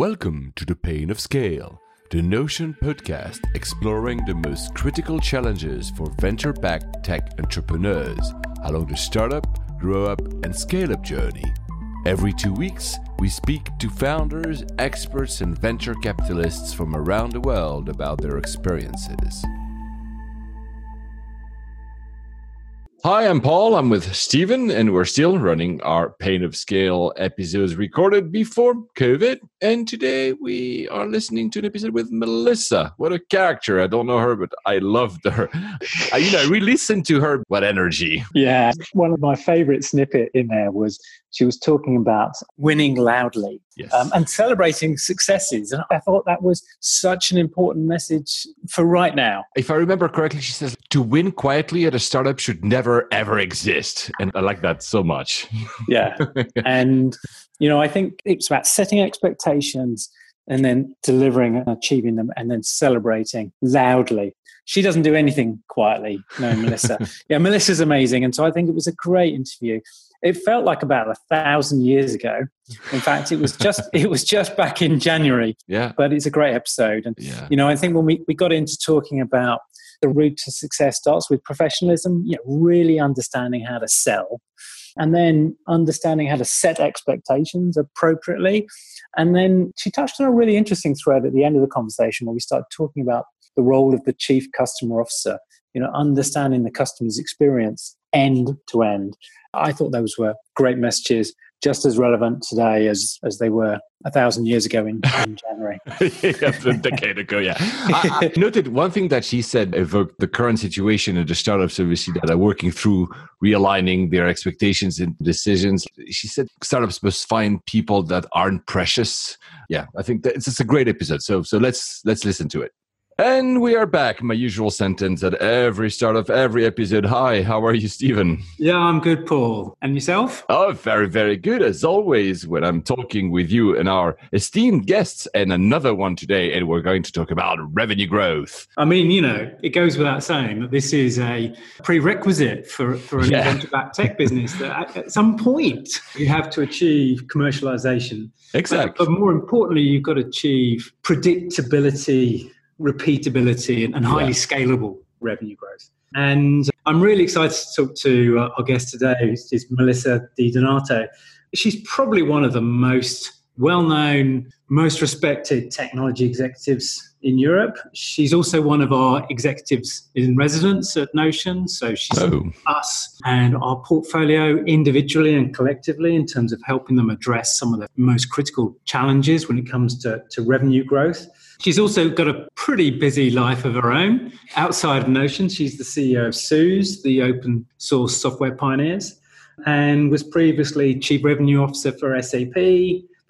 Welcome to The Pain of Scale, the Notion podcast exploring the most critical challenges for venture backed tech entrepreneurs along the startup, grow up, and scale up journey. Every two weeks, we speak to founders, experts, and venture capitalists from around the world about their experiences. Hi, I'm Paul. I'm with Stephen, and we're still running our Pain of Scale episodes recorded before COVID. And today we are listening to an episode with Melissa. What a character! I don't know her, but I loved her. I, you know, we listened to her. What energy! Yeah, one of my favorite snippet in there was she was talking about winning loudly Yes. um, and celebrating successes. And I thought that was such an important message for right now. if I remember correctly, she says to win quietly at a startup should never ever exist, and I like that so much. Yeah. and, you know, I think it's about setting expectations and then delivering and achieving them and then celebrating loudly. She doesn't do anything quietly, no, Melissa. yeah, Melissa's amazing. And so I think it was a great interview. It felt like about a thousand years ago. In fact, it was just it was just back in January, yeah, but it's a great episode. And yeah, you know, I think when we, we got into talking about the route to success starts with professionalism, you know, really understanding how to sell and then understanding how to set expectations appropriately. And then she touched on a really interesting thread at the end of the conversation where we started talking about the role of the chief customer officer, you know, understanding the customer's experience end to end. I thought those were great messages, just as relevant today as, as they were a thousand years ago in, in January. yeah, a decade ago. Yeah, I, I noted one thing that she said evoked the current situation in the startups, obviously, that are working through realigning their expectations and decisions. She said startups must find people that aren't precious. Yeah, I think that it's, it's a great episode. So, so let's let's listen to it. And we are back. My usual sentence at every start of every episode. Hi, how are you, Stephen? Yeah, I'm good, Paul. And yourself? Oh, very, very good. As always, when I'm talking with you and our esteemed guests, and another one today, and we're going to talk about revenue growth. I mean, you know, it goes without saying that this is a prerequisite for, for an Yeah. venture backed tech business that at, some point you have to achieve commercialization. Exactly. But, but more importantly, you've got to achieve predictability, repeatability, and, and highly Yeah. scalable revenue growth. And I'm really excited to talk to uh, our guest today, who's is Melissa Di Donato. She's probably one of the most well known, most respected technology executives in Europe. She's also one of our executives in residence at Notion. So she's Oh, us and our portfolio individually and collectively in terms of helping them address some of the most critical challenges when it comes to, to revenue growth. She's also got a pretty busy life of her own outside of Notion. She's the CEO of SUSE, the open source software pioneers, and was previously chief revenue officer for SAP,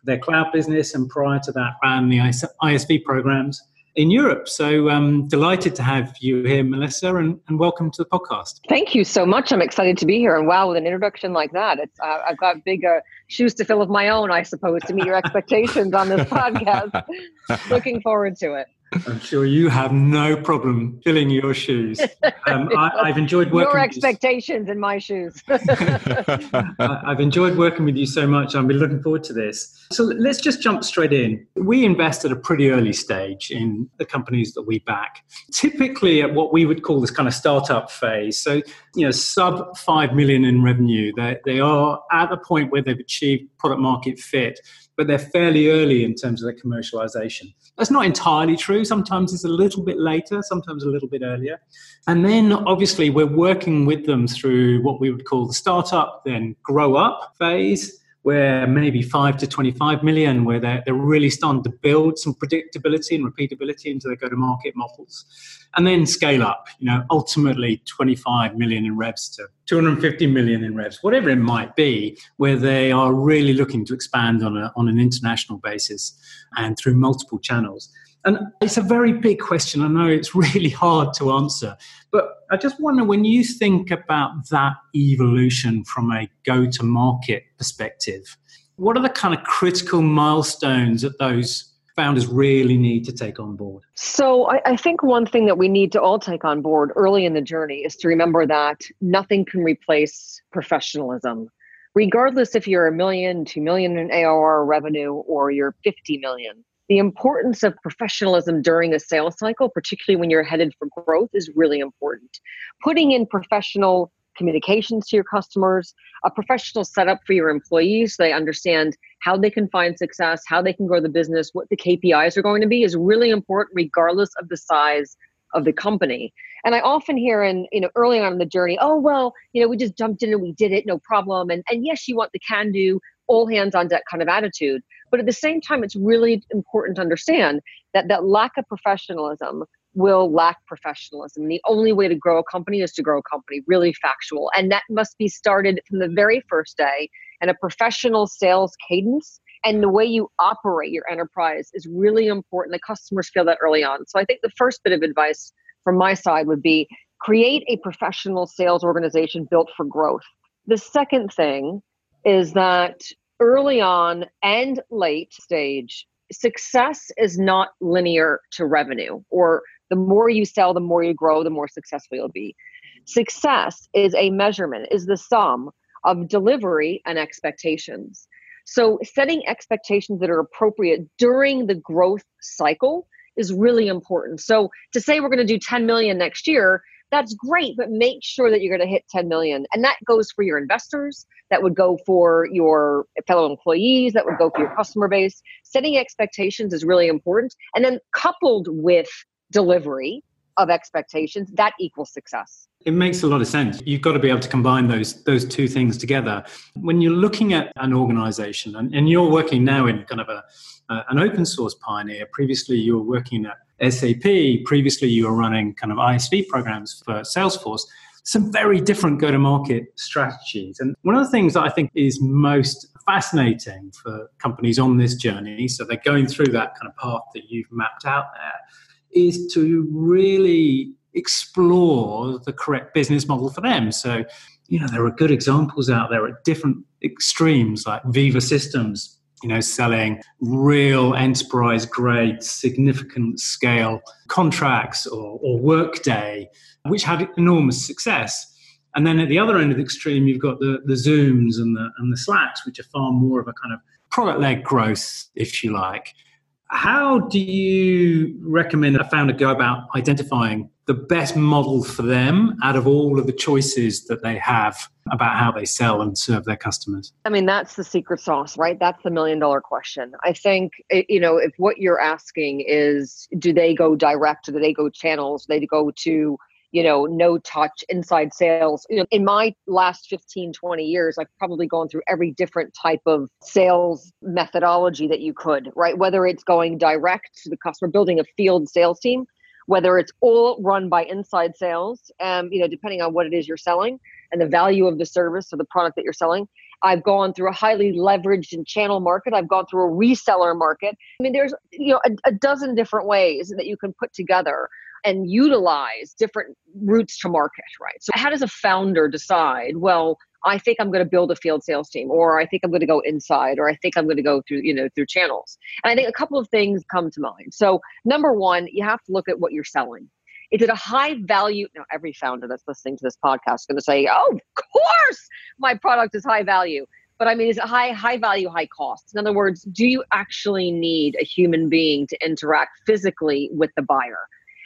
their cloud business, and prior to that ran the IS- ISV programs in Europe. So um, delighted to have you here, Melissa, and, and welcome to the podcast. Thank you so much. I'm excited to be here. And wow, with an introduction like that, it's, uh, I've got big uh, shoes to fill of my own, I suppose, to meet your expectations on this podcast. Looking forward to it. I'm sure you have no problem filling your shoes. Um, I, I've enjoyed working. Your with you- expectations in my shoes. I- I've enjoyed working with you so much. I've been looking forward to this. So let's just jump straight in. We invest at a pretty early stage in the companies that we back, typically at what we would call this kind of startup phase. So, you know, sub 5 million in revenue. They, they are at a point where they've achieved product market fit, but they're fairly early in terms of their commercialization. That's not entirely true. Sometimes it's a little bit later, sometimes a little bit earlier. And then obviously we're working with them through what we would call the startup, then grow up phase, where maybe five to 25 million, where they're, they're really starting to build some predictability and repeatability into their go to market models. And then scale up, you know, ultimately 25 million in revs to 250 million in revs, whatever it might be, where they are really looking to expand on, a, on an international basis and through multiple channels. And it's a very big question. I know it's really hard to answer, but I just wonder when you think about that evolution from a go to market perspective, what are the kind of critical milestones that those founders really need to take on board? So I, I think one thing that we need to all take on board early in the journey is to remember that nothing can replace professionalism regardless if you're a million, two million in ARR revenue, or you're 50 million. The importance of professionalism during a sales cycle, particularly when you're headed for growth, is really important. Putting in professional communications to your customers, a professional setup for your employees so they understand how they can find success, how they can grow the business, what the KPIs are going to be is really important regardless of the size of the company. And I often hear in, you know, early on in the journey, oh well, you know, we just jumped in and we did it, no problem. And and yes, you want the can do, all hands on deck kind of attitude. But at the same time, it's really important to understand that that lack of professionalism will lack professionalism. The only way to grow a company is to grow a company, really factual. And that must be started from the very first day. And a professional sales cadence and the way you operate your enterprise is really important. The customers feel that early on. So I think the first bit of advice from my side would be create a professional sales organization built for growth. The second thing is that early on and late stage, success is not linear to revenue or the more you sell, the more you grow, the more successful you'll be. Success is a measurement, is the sum of delivery and expectations. So, setting expectations that are appropriate during the growth cycle is really important. So, to say we're going to do 10 million next year, that's great, but make sure that you're going to hit 10 million. And that goes for your investors, that would go for your fellow employees, that would go for your customer base. Setting expectations is really important. And then coupled with delivery of expectations, that equals success. It makes a lot of sense. You've got to be able to combine those those two things together. When you're looking at an organization, and, and you're working now in kind of a uh, an open source pioneer. Previously, you were working at SAP. Previously, you were running kind of ISV programs for Salesforce. Some very different go to market strategies. And one of the things that I think is most fascinating for companies on this journey, so they're going through that kind of path that you've mapped out there, is to really explore the correct business model for them. So, you know, there are good examples out there at different extremes, like Veeva Systems, you know, selling real enterprise grade, significant scale contracts or, or workday, which had enormous success. And then at the other end of the extreme, you've got the, the Zooms and the, and the Slacks, which are far more of a kind of product led growth, if you like. How do you recommend a founder go about identifying the best model for them out of all of the choices that they have about how they sell and serve their customers? I mean, that's the secret sauce, right? That's the million dollar question. I think, you know, if what you're asking is do they go direct, do they go channels, do they go to you know, no touch inside sales. You know, in my last 15, 20 years, I've probably gone through every different type of sales methodology that you could, right? Whether it's going direct to the customer, building a field sales team, whether it's all run by inside sales, um, you know, depending on what it is you're selling and the value of the service or the product that you're selling. I've gone through a highly leveraged and channel market. I've gone through a reseller market. I mean, there's you know a, a dozen different ways that you can put together and utilize different routes to market, right? So, how does a founder decide, well, I think I'm going to build a field sales team, or I think I'm going to go inside, or I think I'm going to go through, you know, through channels. And I think a couple of things come to mind. So, number one, you have to look at what you're selling. Is it a high value? Now, every founder that's listening to this podcast is going to say, "Oh, of course, my product is high value." But I mean, is it high high value, high cost? In other words, do you actually need a human being to interact physically with the buyer?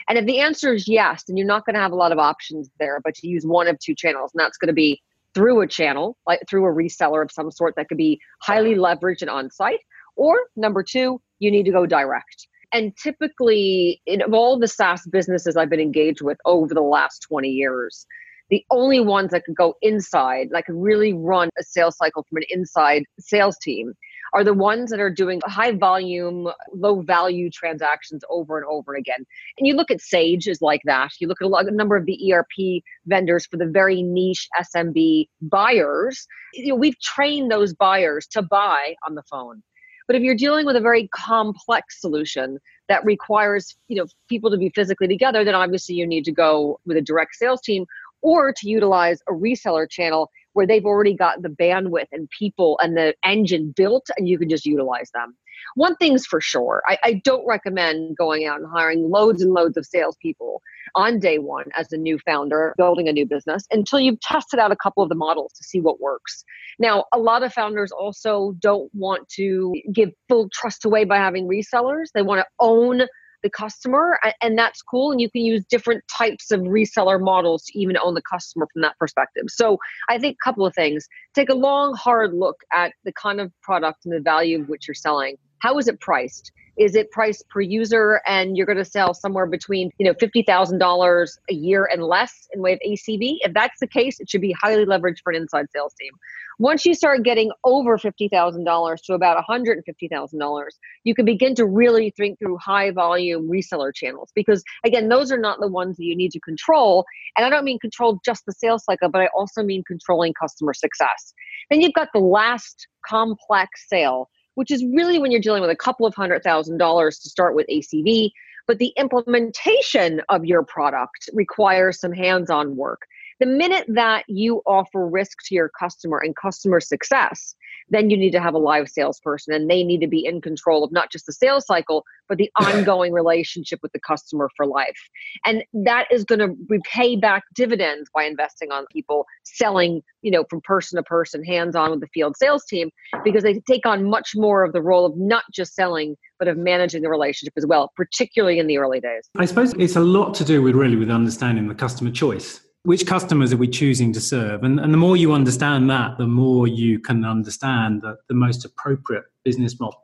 And if the answer is yes, then you're not going to have a lot of options there, but to use one of two channels. And that's going to be through a channel, like through a reseller of some sort that could be highly leveraged and on site. Or number two, you need to go direct. And typically, in of all the SaaS businesses I've been engaged with over the last 20 years, the only ones that could go inside, that could really run a sales cycle from an inside sales team, are the ones that are doing high volume, low value transactions over and over again. And you look at Sage is like that. You look at a, lot, a number of the ERP vendors for the very niche SMB buyers. You know, we've trained those buyers to buy on the phone. But if you're dealing with a very complex solution that requires, you know, people to be physically together, then obviously you need to go with a direct sales team or to utilize a reseller channel where they've already got the bandwidth and people and the engine built and you can just utilize them. One thing's for sure I, I don't recommend going out and hiring loads and loads of salespeople on day one as a new founder building a new business until you've tested out a couple of the models to see what works. Now, a lot of founders also don't want to give full trust away by having resellers. They want to own the customer and that's cool and you can use different types of reseller models to even own the customer from that perspective. So i think a couple of things. Take a long hard look at the kind of product and the value of which you're selling. How is it priced is it priced per user? And you're going to sell somewhere between you know $50000 a year and less in way of acv if that's the case it should be highly leveraged for an inside sales team. Once you start getting over $50000 to about $150000 you can begin to really think through high volume reseller channels because again those are not the ones that you need to control. And i don't mean control just the sales cycle but i also mean controlling customer success. Then you've got the last complex sale which is really when you're dealing with a couple of hundred thousand dollars to start with ACV. But the implementation of your product requires some hands on work. The minute that you offer risk to your customer and customer success, then you need to have a live salesperson and they need to be in control of not just the sales cycle, but the ongoing relationship with the customer for life. And that is going to repay back dividends by investing on people selling, you know, from person to person, hands on with the field sales team, because they take on much more of the role of not just selling, but of managing the relationship as well, particularly in the early days. I suppose it's a lot to do with really with understanding the customer choice which customers are we choosing to serve? And, and the more you understand that, the more you can understand the, the most appropriate business model.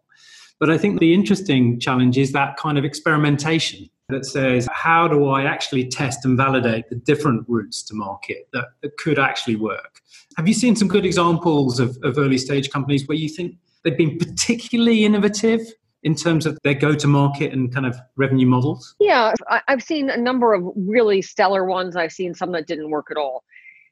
But I think the interesting challenge is that kind of experimentation that says, how do I actually test and validate the different routes to market that, that could actually work? Have you seen some good examples of, of early stage companies where you think they've been particularly innovative in terms of their go to market and kind of revenue models? Yeah, I've seen a number of really stellar ones. I've seen some that didn't work at all.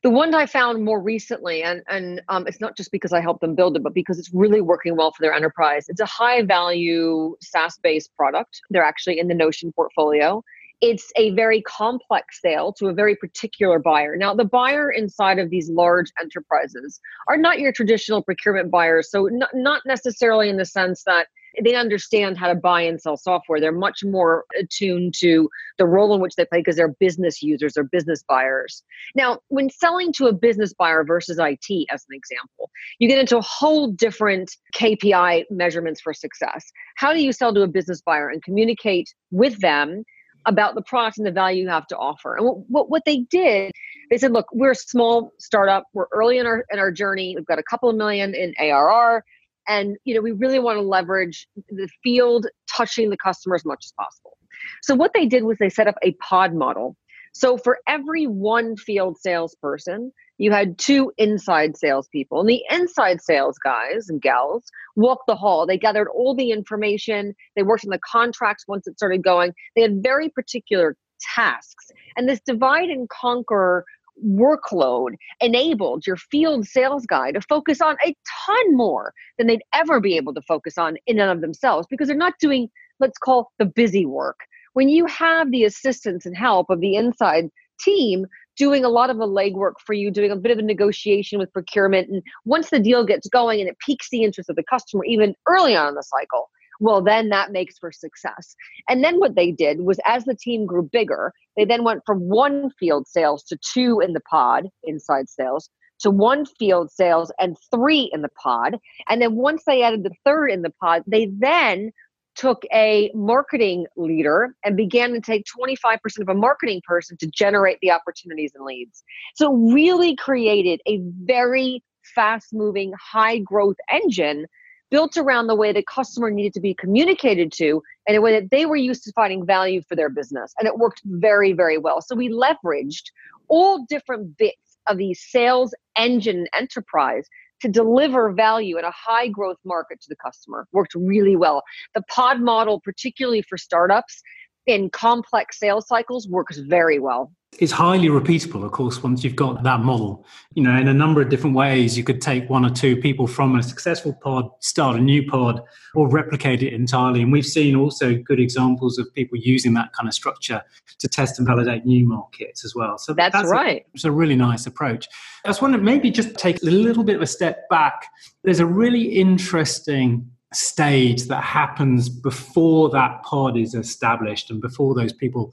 The one I found more recently, and, and um, it's not just because I helped them build it, but because it's really working well for their enterprise. It's a high value SaaS based product. They're actually in the Notion portfolio. It's a very complex sale to a very particular buyer. Now, the buyer inside of these large enterprises are not your traditional procurement buyers. So, not, not necessarily in the sense that they understand how to buy and sell software. They're much more attuned to the role in which they play because they're business users or business buyers. Now, when selling to a business buyer versus IT, as an example, you get into a whole different KPI measurements for success. How do you sell to a business buyer and communicate with them? about the product and the value you have to offer. And what, what, what, they did, they said, look, we're a small startup. We're early in our in our journey. We've got a couple of million in ARR and you know we really want to leverage the field touching the customer as much as possible. So what they did was they set up a pod model. So for every one field salesperson you had two inside salespeople and the inside sales guys and gals walked the hall. They gathered all the information they worked on the contracts once it started going. They had very particular tasks and this divide and conquer workload enabled your field sales guy to focus on a ton more than they'd ever be able to focus on in and of themselves because they're not doing, let's call the busy work. When you have the assistance and help of the inside team doing a lot of the legwork for you, doing a bit of a negotiation with procurement, and once the deal gets going and it piques the interest of the customer even early on in the cycle, well, then that makes for success. And then what they did was as the team grew bigger, they then went from one field sales to two in the pod, inside sales, to one field sales and three in the pod. And then once they added the third in the pod, they then took a marketing leader and began to take 25% of a marketing person to generate the opportunities and leads. So, really created a very fast moving, high growth engine built around the way the customer needed to be communicated to in a way that they were used to finding value for their business. And it worked very, very well. So we leveraged all different bits of the sales engine enterprise to deliver value in a high growth market to the customer. Worked really well. The pod model, particularly for startups in complex sales cycles, works very well It's highly repeatable, of course, once you've got that model. You know, in a number of different ways, you could take one or two people from a successful pod, start a new pod, or replicate it entirely. And we've seen also good examples of people using that kind of structure to test and validate new markets as well. So that's, that's right. A, it's a really nice approach. I was wondering maybe just take a little bit of a step back. There's a really interesting stage that happens before that pod is established and before those people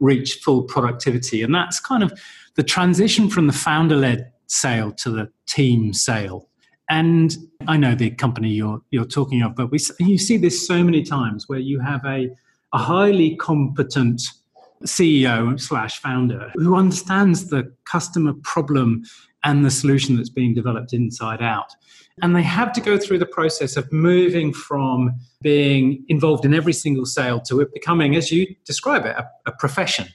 reach full productivity. And that's kind of the transition from the founder led sale to the team sale. And I know the company you're you're talking of, but we you see this so many times where you have a a highly competent CEO slash founder who understands the customer problem and the solution that's being developed inside out. And they have to go through the process of moving from being involved in every single sale to it becoming, as you describe it, a, a profession.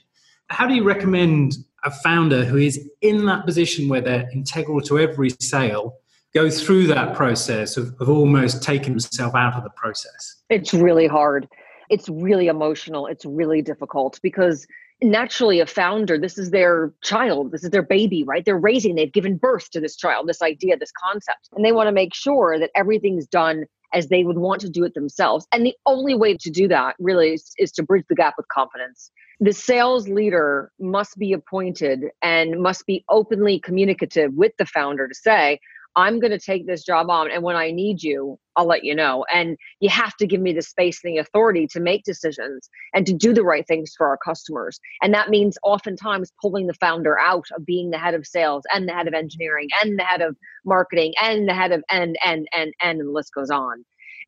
How do you recommend a founder who is in that position where they're integral to every sale go through that process of, of almost taking themselves out of the process? It's really hard. It's really emotional. It's really difficult because naturally a founder this is their child this is their baby right? They're raising they've given birth to this child this idea this concept. And they want to make sure that everything's done as they would want to do it themselves. And the only way to do that really is, is to bridge the gap with confidence. The sales leader must be appointed and must be openly communicative with the founder to say I'm going to take this job on. And when I need you, I'll let you know. And you have to give me the space and the authority to make decisions and to do the right things for our customers. And that means oftentimes pulling the founder out of being the head of sales and the head of engineering and the head of marketing and the head of and and and and, and the list goes on.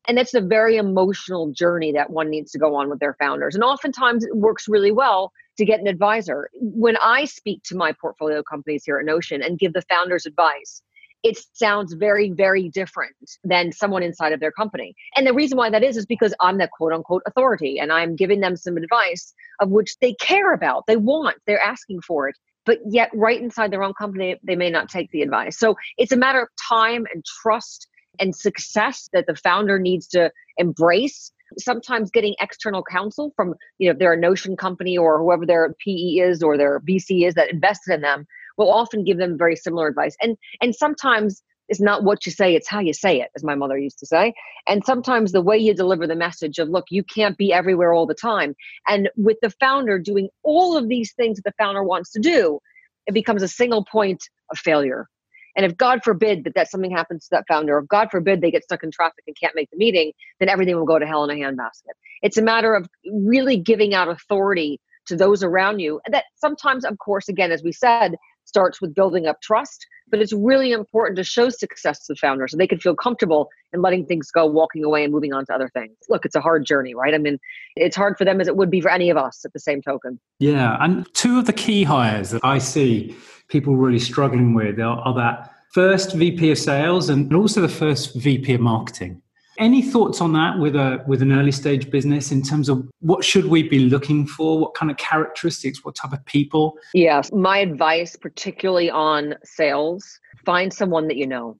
And that's a very emotional journey that one needs to go on with their founders. And oftentimes it works really well to get an advisor. When I speak to my portfolio companies here at Notion and give the founders advice, it sounds very, very different than someone inside of their company. And the reason why that is, is because I'm the quote unquote authority and I'm giving them some advice of which they care about, they want, they're asking for it. But yet, right inside their own company, they may not take the advice. So it's a matter of time and trust and success that the founder needs to embrace sometimes getting external counsel from you know a notion company or whoever their pe is or their vc is that invested in them will often give them very similar advice. And and sometimes it's not what you say, it's how you say it, as my mother used to say. And sometimes the way you deliver the message of, look, you can't be everywhere all the time. And with the founder doing all of these things that the founder wants to do, it becomes a single point of failure. And if God forbid that that something happens to that founder, or God forbid they get stuck in traffic and can't make the meeting, then everything will go to hell in a handbasket. It's a matter of really giving out authority to those around you. And that sometimes, of course, again, as we said, starts with building up trust, but it's really important to show success to the founder so they can feel comfortable in letting things go, walking away and moving on to other things. Look, it's a hard journey, right? I mean, it's hard for them as it would be for any of us at the same token. Yeah. And two of the key hires that I see people really struggling with are, are that first VP of sales and also the first VP of marketing. Any thoughts on that with a with an early stage business in terms of what should we be looking for? What kind of characteristics? What type of people? Yes, my advice, particularly on sales, find someone that you know.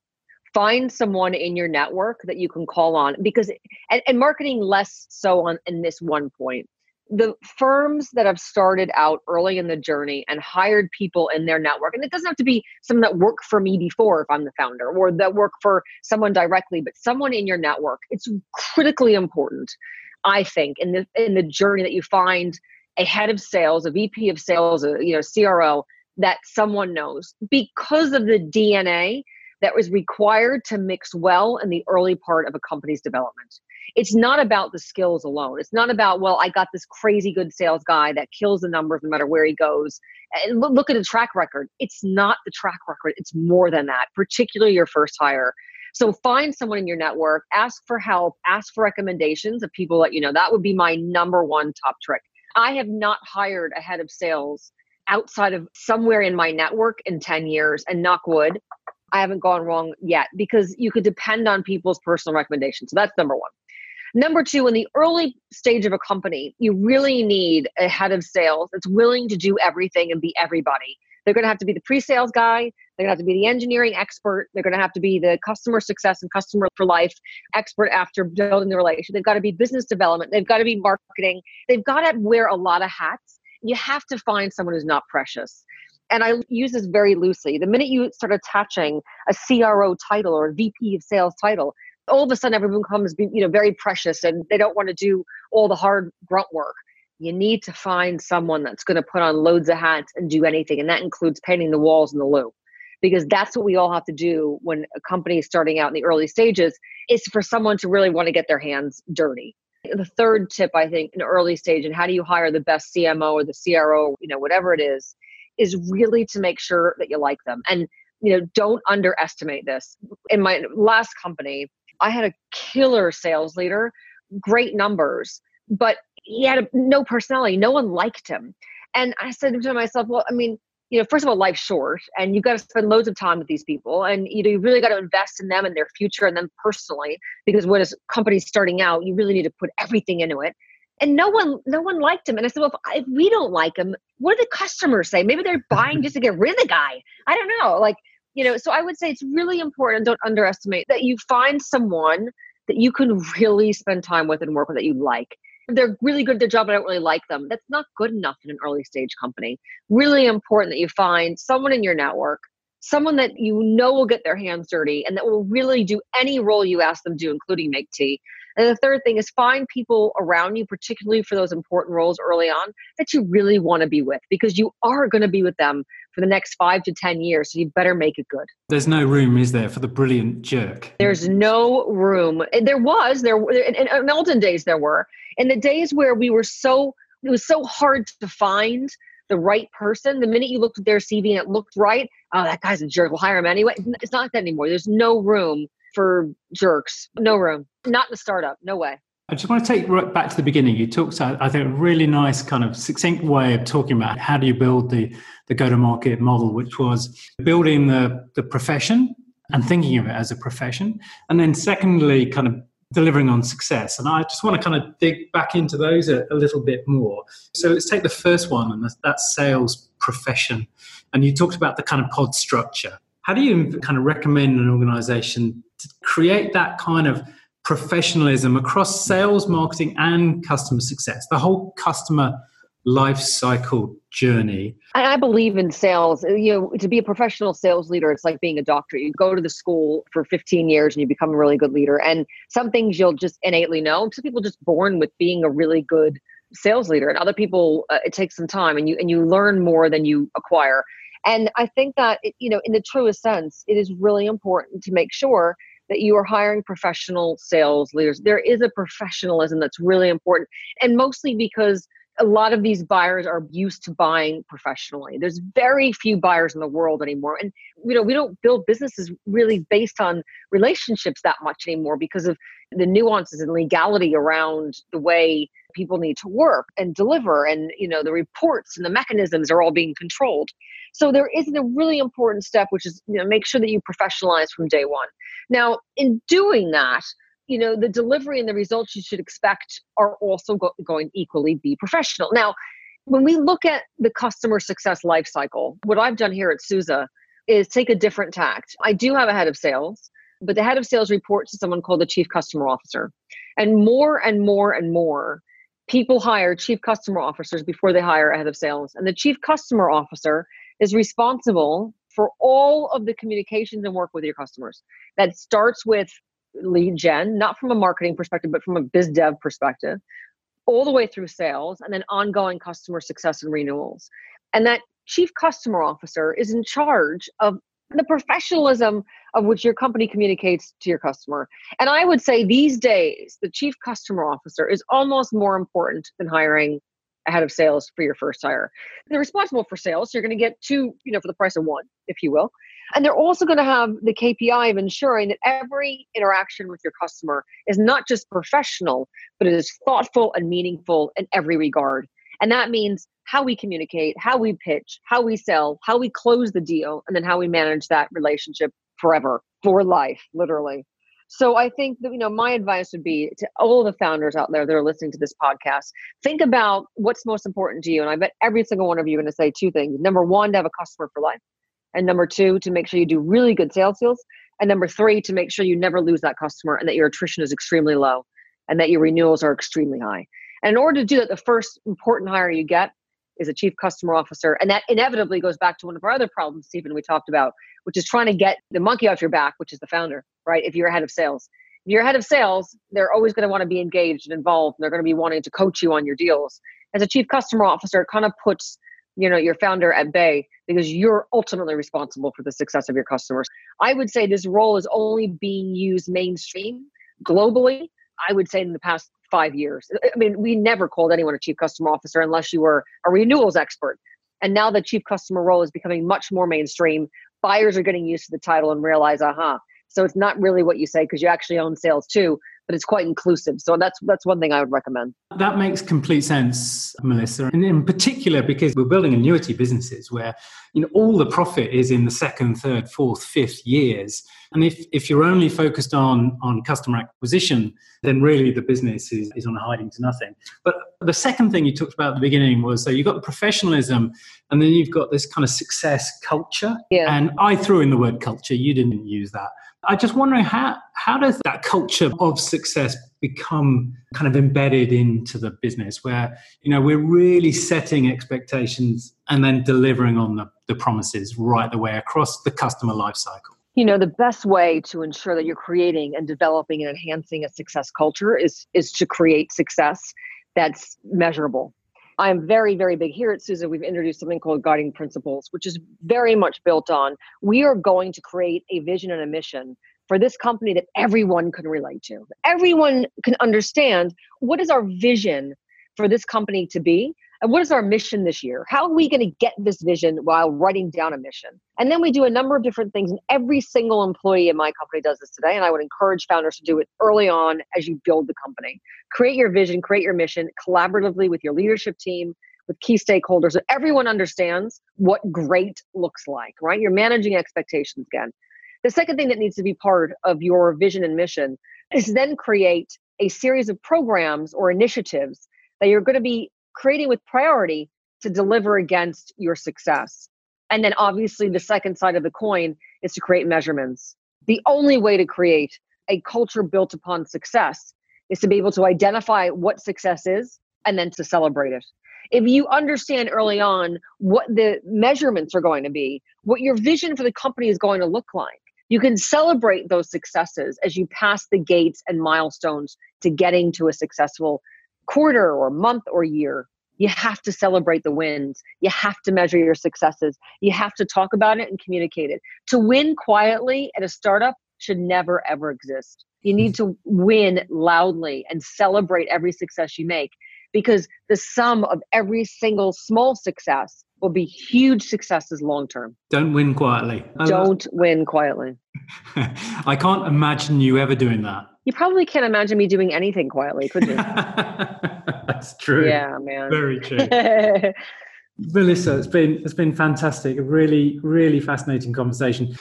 Find someone in your network that you can call on because and, and marketing less so on in this one point the firms that have started out early in the journey and hired people in their network, and it doesn't have to be someone that worked for me before if I'm the founder or that work for someone directly, but someone in your network. It's critically important, I think, in the in the journey that you find a head of sales, a VP of sales, a you know CRO that someone knows because of the DNA that was required to mix well in the early part of a company's development it's not about the skills alone. It's not about, well, I got this crazy good sales guy that kills the numbers no matter where he goes. And look at the track record. It's not the track record, it's more than that, particularly your first hire. So find someone in your network, ask for help, ask for recommendations of people that you know. That would be my number one top trick. I have not hired a head of sales outside of somewhere in my network in 10 years and knock wood I haven't gone wrong yet because you could depend on people's personal recommendations. So that's number one. Number two, in the early stage of a company, you really need a head of sales that's willing to do everything and be everybody. They're going to have to be the pre sales guy. They're going to have to be the engineering expert. They're going to have to be the customer success and customer for life expert after building the relation. They've got to be business development. They've got to be marketing. They've got to wear a lot of hats. You have to find someone who's not precious. And I use this very loosely. The minute you start attaching a CRO title or a VP of sales title, all of a sudden everyone becomes you know very precious and they don't want to do all the hard grunt work you need to find someone that's going to put on loads of hats and do anything and that includes painting the walls in the loo because that's what we all have to do when a company is starting out in the early stages is for someone to really want to get their hands dirty the third tip i think in early stage and how do you hire the best cmo or the cro you know whatever it is is really to make sure that you like them. And you know don't underestimate this. In my last company i had a killer sales leader great numbers but he had a, no personality. No one liked him. And i said to myself well i mean you know, first of all, life's short and you've got to spend loads of time with these people and you know, you really got to invest in them and their future and them personally because when a company's starting out, you really need to put everything into it. And no one, no one liked him. And I said, well, if, if we don't like him, what do the customers say? Maybe they're buying just to get rid of the guy. I don't know. Like, you know, so I would say it's really important. Don't underestimate that you find someone that you can really spend time with and work with that you like if they're really good at their job, but I don't really like them. That's not good enough in an early stage company. Really important that you find someone in your network, someone that you know will get their hands dirty and that will really do any role you ask them to, including make tea. And the third thing is find people around you, particularly for those important roles early on, that you really want to be with because you are going to be with them for the next five to 10 years. So you better make it good. There's no room, is there, for the brilliant jerk? There's no room. There was, there in, in olden days, there were. In the days where we were so, it was so hard to find the right person. The minute you looked at their CV and it looked right, oh, that guy's a jerk. We'll hire him anyway. It's not like that anymore. There's no room for jerks. No room. Not in the startup. No way. I just want to take right back to the beginning. You talked, I think, a really nice kind of succinct way of talking about how do you build the, the go-to-market model, which was building the, the profession and thinking of it as a profession. And then secondly, kind of delivering on success. And I just want to kind of dig back into those a, a little bit more. So let's take the first one, and that's sales profession. And you talked about the kind of pod structure. How do you kind of recommend an organization to create that kind of professionalism across sales, marketing, and customer success, the whole customer life cycle journey. I believe in sales. You know, to be a professional sales leader, it's like being a doctor. You go to the school for 15 years and you become a really good leader. And some things you'll just innately know. Some people just born with being a really good sales leader, and other people uh, it takes some time, and you and you learn more than you acquire. And I think that it, you know, in the truest sense, it is really important to make sure that you are hiring professional sales leaders. There is a professionalism that's really important, and mostly because a lot of these buyers are used to buying professionally. There's very few buyers in the world anymore. And you know, we don't build businesses really based on relationships that much anymore because of the nuances and legality around the way people need to work and deliver and you know the reports and the mechanisms are all being controlled so there is a really important step which is you know make sure that you professionalize from day one. Now in doing that you know the delivery and the results you should expect are also go- going equally be professional. Now when we look at the customer success lifecycle, what i've done here at SUSE is take a different tact. I do have a head of sales but the head of sales reports to someone called the chief customer officer. And more and more and more people hire chief customer officers before they hire a head of sales. And the chief customer officer is responsible for all of the communications and work with your customers. That starts with lead gen, not from a marketing perspective, but from a biz dev perspective, all the way through sales and then ongoing customer success and renewals. And that chief customer officer is in charge of the professionalism of which your company communicates to your customer. And I would say these days, the chief customer officer is almost more important than hiring head of sales for your first hire. They're responsible for sales, so you're going to get two, you know, for the price of one, if you will. And they're also going to have the KPI of ensuring that every interaction with your customer is not just professional, but it is thoughtful and meaningful in every regard. And that means how we communicate, how we pitch, how we sell, how we close the deal, and then how we manage that relationship forever, for life, literally. So I think that you know my advice would be to all the founders out there that are listening to this podcast, think about what's most important to you. And I bet every single one of you are going to say two things. Number one, to have a customer for life. And number two, to make sure you do really good sales deals. And number three, to make sure you never lose that customer and that your attrition is extremely low and that your renewals are extremely high. And in order to do that, the first important hire you get is a chief customer officer. And that inevitably goes back to one of our other problems, Stephen, we talked about, which is trying to get the monkey off your back, which is the founder, right? If you're head of sales. If you're head of sales, they're always going to want to be engaged and involved. And they're going to be wanting to coach you on your deals. As a chief customer officer, it kind of puts you know your founder at bay because you're ultimately responsible for the success of your customers i would say this role is only being used mainstream globally i would say in the past five years. I mean we never called anyone a chief customer officer unless you were a renewals expert. And now the chief customer role is becoming much more mainstream. Buyers are getting used to the title and realize aha. So it's not really what you say because you actually own sales too but it's quite inclusive. So that's that's one thing I would recommend. That makes complete sense, Melissa. And in particular because we're building annuity businesses where you know all the profit is in the second, third, fourth, fifth years. And if, if you're only focused on, on customer acquisition, then really the business is, is on hiding to nothing. But the second thing you talked about at the beginning was so you've got the professionalism and then you've got this kind of success culture. Yeah. And I threw in the word culture, you didn't use that. I just wondering how how does that culture of success become kind of embedded into the business where you know we're really setting expectations and then delivering on the, the promises right the way across the customer life cycle? You know the best way to ensure that you're creating and developing and enhancing a success culture is is to create success that's measurable I'm very, very big here at SUSE. We've introduced something called guiding principles, which is very much built on we are going to create a vision and a mission for this company that everyone can relate to. Everyone can understand what is our vision for this company to be and what is our mission this year? How are we going to get this vision while writing down a mission? And then we do a number of different things, and every single employee in my company does this today. And I would encourage founders to do it early on as you build the company. Create your vision, create your mission collaboratively with your leadership team, with key stakeholders, so everyone understands what great looks like, right? You're managing expectations again. The second thing that needs to be part of your vision and mission is then create a series of programs or initiatives that you're going to be creating with priority to deliver against your success. And then obviously the second side of the coin is to create measurements. The only way to create a culture built upon success is to be able to identify what success is and then to celebrate it. If you understand early on what the measurements are going to be, what your vision for the company is going to look like, you can celebrate those successes as you pass the gates and milestones to getting to a successful quarter or month or year. You have to celebrate the wins. You have to measure your successes. You have to talk about it and communicate it. To win quietly at a startup should never, ever exist. You need mm-hmm. to win loudly and celebrate every success you make because the sum of every single small success will be huge successes long term. Don't win quietly. Don't win quietly. I can't imagine you ever doing that. You probably can't imagine me doing anything quietly, could you? That's true. Yeah, man. Very true. Melissa, it's been it's been fantastic. A really, really fascinating conversation.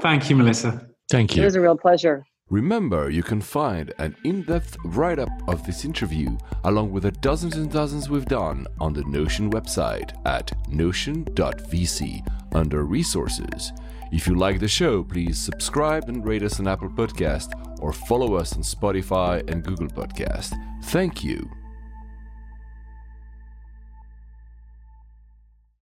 Thank you, Melissa. Thank you. It was a real pleasure. Remember, you can find an in depth write up of this interview, along with the dozens and dozens we've done, on the Notion website at notion.vc under resources. If you like the show, please subscribe and rate us on Apple Podcast or follow us on Spotify and Google Podcast. Thank you.